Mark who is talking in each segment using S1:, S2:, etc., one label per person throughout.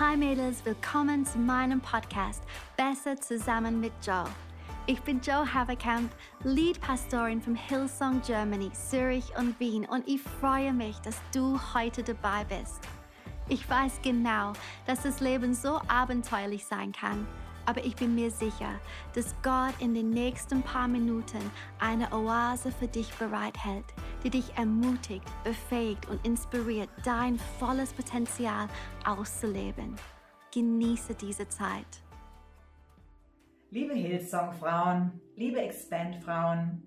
S1: Hi Mädels, willkommen zu meinem Podcast Besser zusammen mit Joe. Ich bin Joe Haverkamp, Lead Pastorin von Hillsong Germany, Zürich und Wien und ich freue mich, dass du heute dabei bist. Ich weiß genau, dass das Leben so abenteuerlich sein kann, aber ich bin mir sicher, dass Gott in den nächsten paar Minuten eine Oase für dich bereithält, die dich ermutigt, befähigt und inspiriert, dein volles Potenzial auszuleben. Genieße diese Zeit.
S2: Liebe Hillsong-Frauen, liebe Expand-Frauen,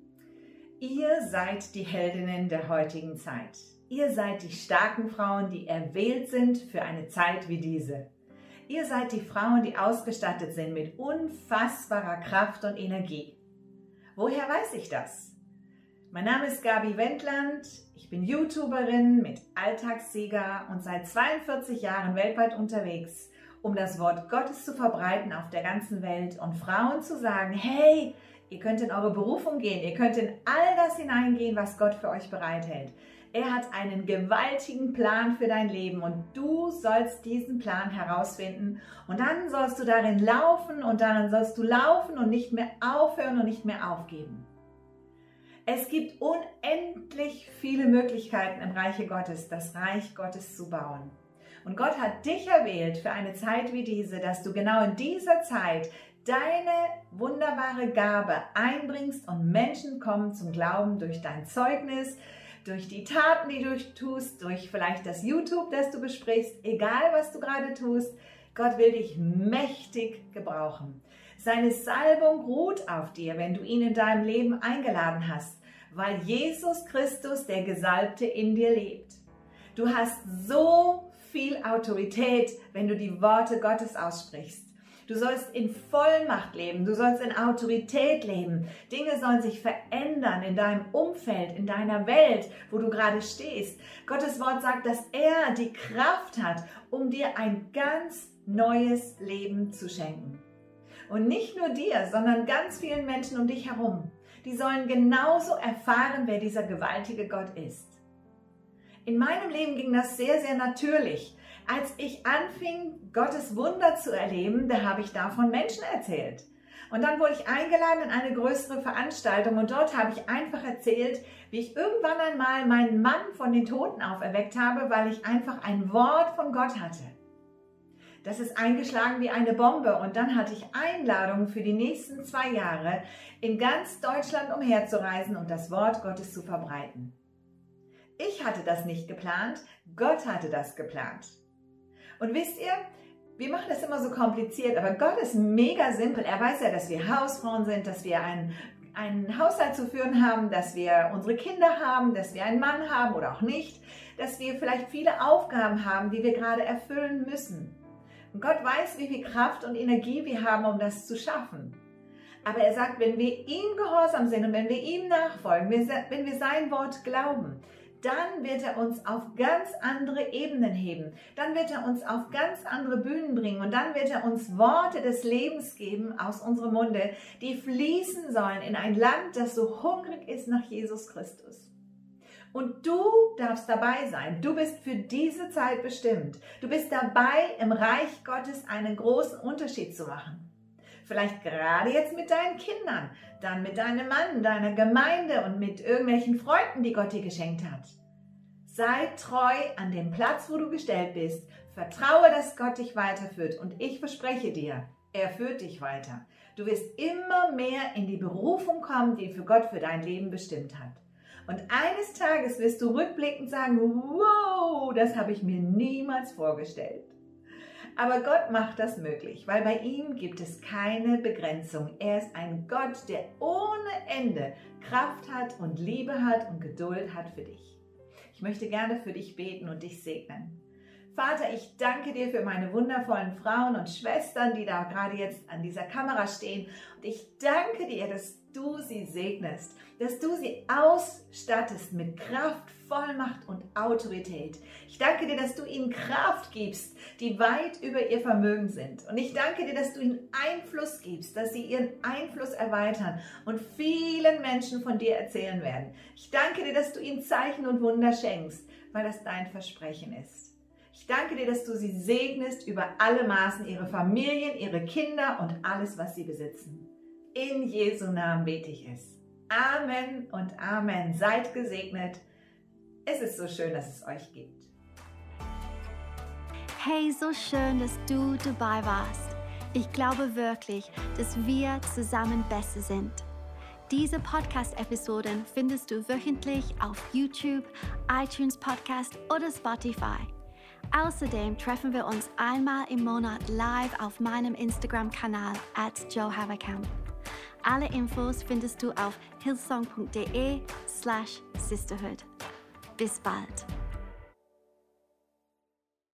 S2: ihr seid die Heldinnen der heutigen Zeit. Ihr seid die starken Frauen, die erwählt sind für eine Zeit wie diese. Ihr seid die Frauen, die ausgestattet sind mit unfassbarer Kraft und Energie. Woher weiß ich das? Mein Name ist Gabi Wendland, ich bin YouTuberin mit Alltagssieger und seit 42 Jahren weltweit unterwegs, um das Wort Gottes zu verbreiten auf der ganzen Welt und Frauen zu sagen, hey, ihr könnt in eure Berufung gehen, ihr könnt in all das hineingehen, was Gott für euch bereithält. Er hat einen gewaltigen Plan für dein Leben und du sollst diesen Plan herausfinden und dann sollst du darin laufen und darin sollst du laufen und nicht mehr aufhören und nicht mehr aufgeben. Es gibt unendlich viele Möglichkeiten im Reiche Gottes, das Reich Gottes zu bauen. Und Gott hat dich erwählt für eine Zeit wie diese, dass du genau in dieser Zeit deine wunderbare Gabe einbringst und Menschen kommen zum Glauben durch dein Zeugnis, durch die Taten, die du tust, durch vielleicht das YouTube, das du besprichst, egal was du gerade tust, Gott will dich mächtig gebrauchen. Seine Salbung ruht auf dir, wenn du ihn in deinem Leben eingeladen hast, weil Jesus Christus, der Gesalbte, in dir lebt. Du hast so viel Autorität, wenn du die Worte Gottes aussprichst. Du sollst in Vollmacht leben, du sollst in Autorität leben. Dinge sollen sich verändern in deinem Umfeld, in deiner Welt, wo du gerade stehst. Gottes Wort sagt, dass er die Kraft hat, um dir ein ganz neues Leben zu schenken. Und nicht nur dir, sondern ganz vielen Menschen um dich herum. Die sollen genauso erfahren, wer dieser gewaltige Gott ist. In meinem Leben ging das sehr, sehr natürlich. Als ich anfing, Gottes Wunder zu erleben, da habe ich davon Menschen erzählt. Und dann wurde ich eingeladen in eine größere Veranstaltung und dort habe ich einfach erzählt, wie ich irgendwann einmal meinen Mann von den Toten auferweckt habe, weil ich einfach ein Wort von Gott hatte. Das ist eingeschlagen wie eine Bombe und dann hatte ich Einladungen für die nächsten zwei Jahre in ganz Deutschland umherzureisen und das Wort Gottes zu verbreiten. Ich hatte das nicht geplant, Gott hatte das geplant. Und wisst ihr, wir machen das immer so kompliziert, aber Gott ist mega simpel. Er weiß ja, dass wir Hausfrauen sind, dass wir einen, einen Haushalt zu führen haben, dass wir unsere Kinder haben, dass wir einen Mann haben oder auch nicht, dass wir vielleicht viele Aufgaben haben, die wir gerade erfüllen müssen. Und Gott weiß, wie viel Kraft und Energie wir haben, um das zu schaffen. Aber er sagt, wenn wir ihm gehorsam sind und wenn wir ihm nachfolgen, wenn wir sein Wort glauben, dann wird er uns auf ganz andere Ebenen heben. Dann wird er uns auf ganz andere Bühnen bringen und dann wird er uns Worte des Lebens geben aus unserem Munde, die fließen sollen in ein Land, das so hungrig ist nach Jesus Christus. Und du darfst dabei sein. Du bist für diese Zeit bestimmt. Du bist dabei, im Reich Gottes einen großen Unterschied zu machen. Vielleicht gerade jetzt mit deinen Kindern, dann mit deinem Mann, deiner Gemeinde und mit irgendwelchen Freunden, die Gott dir geschenkt hat. Sei treu an dem Platz, wo du gestellt bist. Vertraue, dass Gott dich weiterführt und ich verspreche dir, er führt dich weiter. Du wirst immer mehr in die Berufung kommen, die für Gott für dein Leben bestimmt hat. Und eines Tages wirst du rückblickend sagen, wow, das habe ich mir niemals vorgestellt. Aber Gott macht das möglich, weil bei ihm gibt es keine Begrenzung. Er ist ein Gott, der ohne Ende Kraft hat und Liebe hat und Geduld hat für dich. Ich möchte gerne für dich beten und dich segnen. Vater, ich danke dir für meine wundervollen Frauen und Schwestern, die da gerade jetzt an dieser Kamera stehen. Und ich danke dir, dass du sie segnest, dass du sie ausstattest mit Kraft, Vollmacht und Autorität. Ich danke dir, dass du ihnen Kraft gibst, die weit über ihr Vermögen sind. Und ich danke dir, dass du ihnen Einfluss gibst, dass sie ihren Einfluss erweitern und vielen Menschen von dir erzählen werden. Ich danke dir, dass du ihnen Zeichen und Wunder schenkst, weil das dein Versprechen ist. Ich danke dir, dass du sie segnest über alle Maßen, ihre Familien, ihre Kinder und alles, was sie besitzen. In Jesu Namen bete ich es. Amen und Amen. Seid gesegnet. Es ist so schön, dass es euch gibt.
S1: Hey, so schön, dass du dabei warst. Ich glaube wirklich, dass wir zusammen besser sind. Diese Podcast-Episoden findest du wöchentlich auf YouTube, iTunes Podcast oder Spotify. Außerdem treffen wir uns einmal im Monat live auf meinem Instagram-Kanal at Joe Haverkamp. Alle Infos findest du auf hillsong.de slash sisterhood. Bis bald.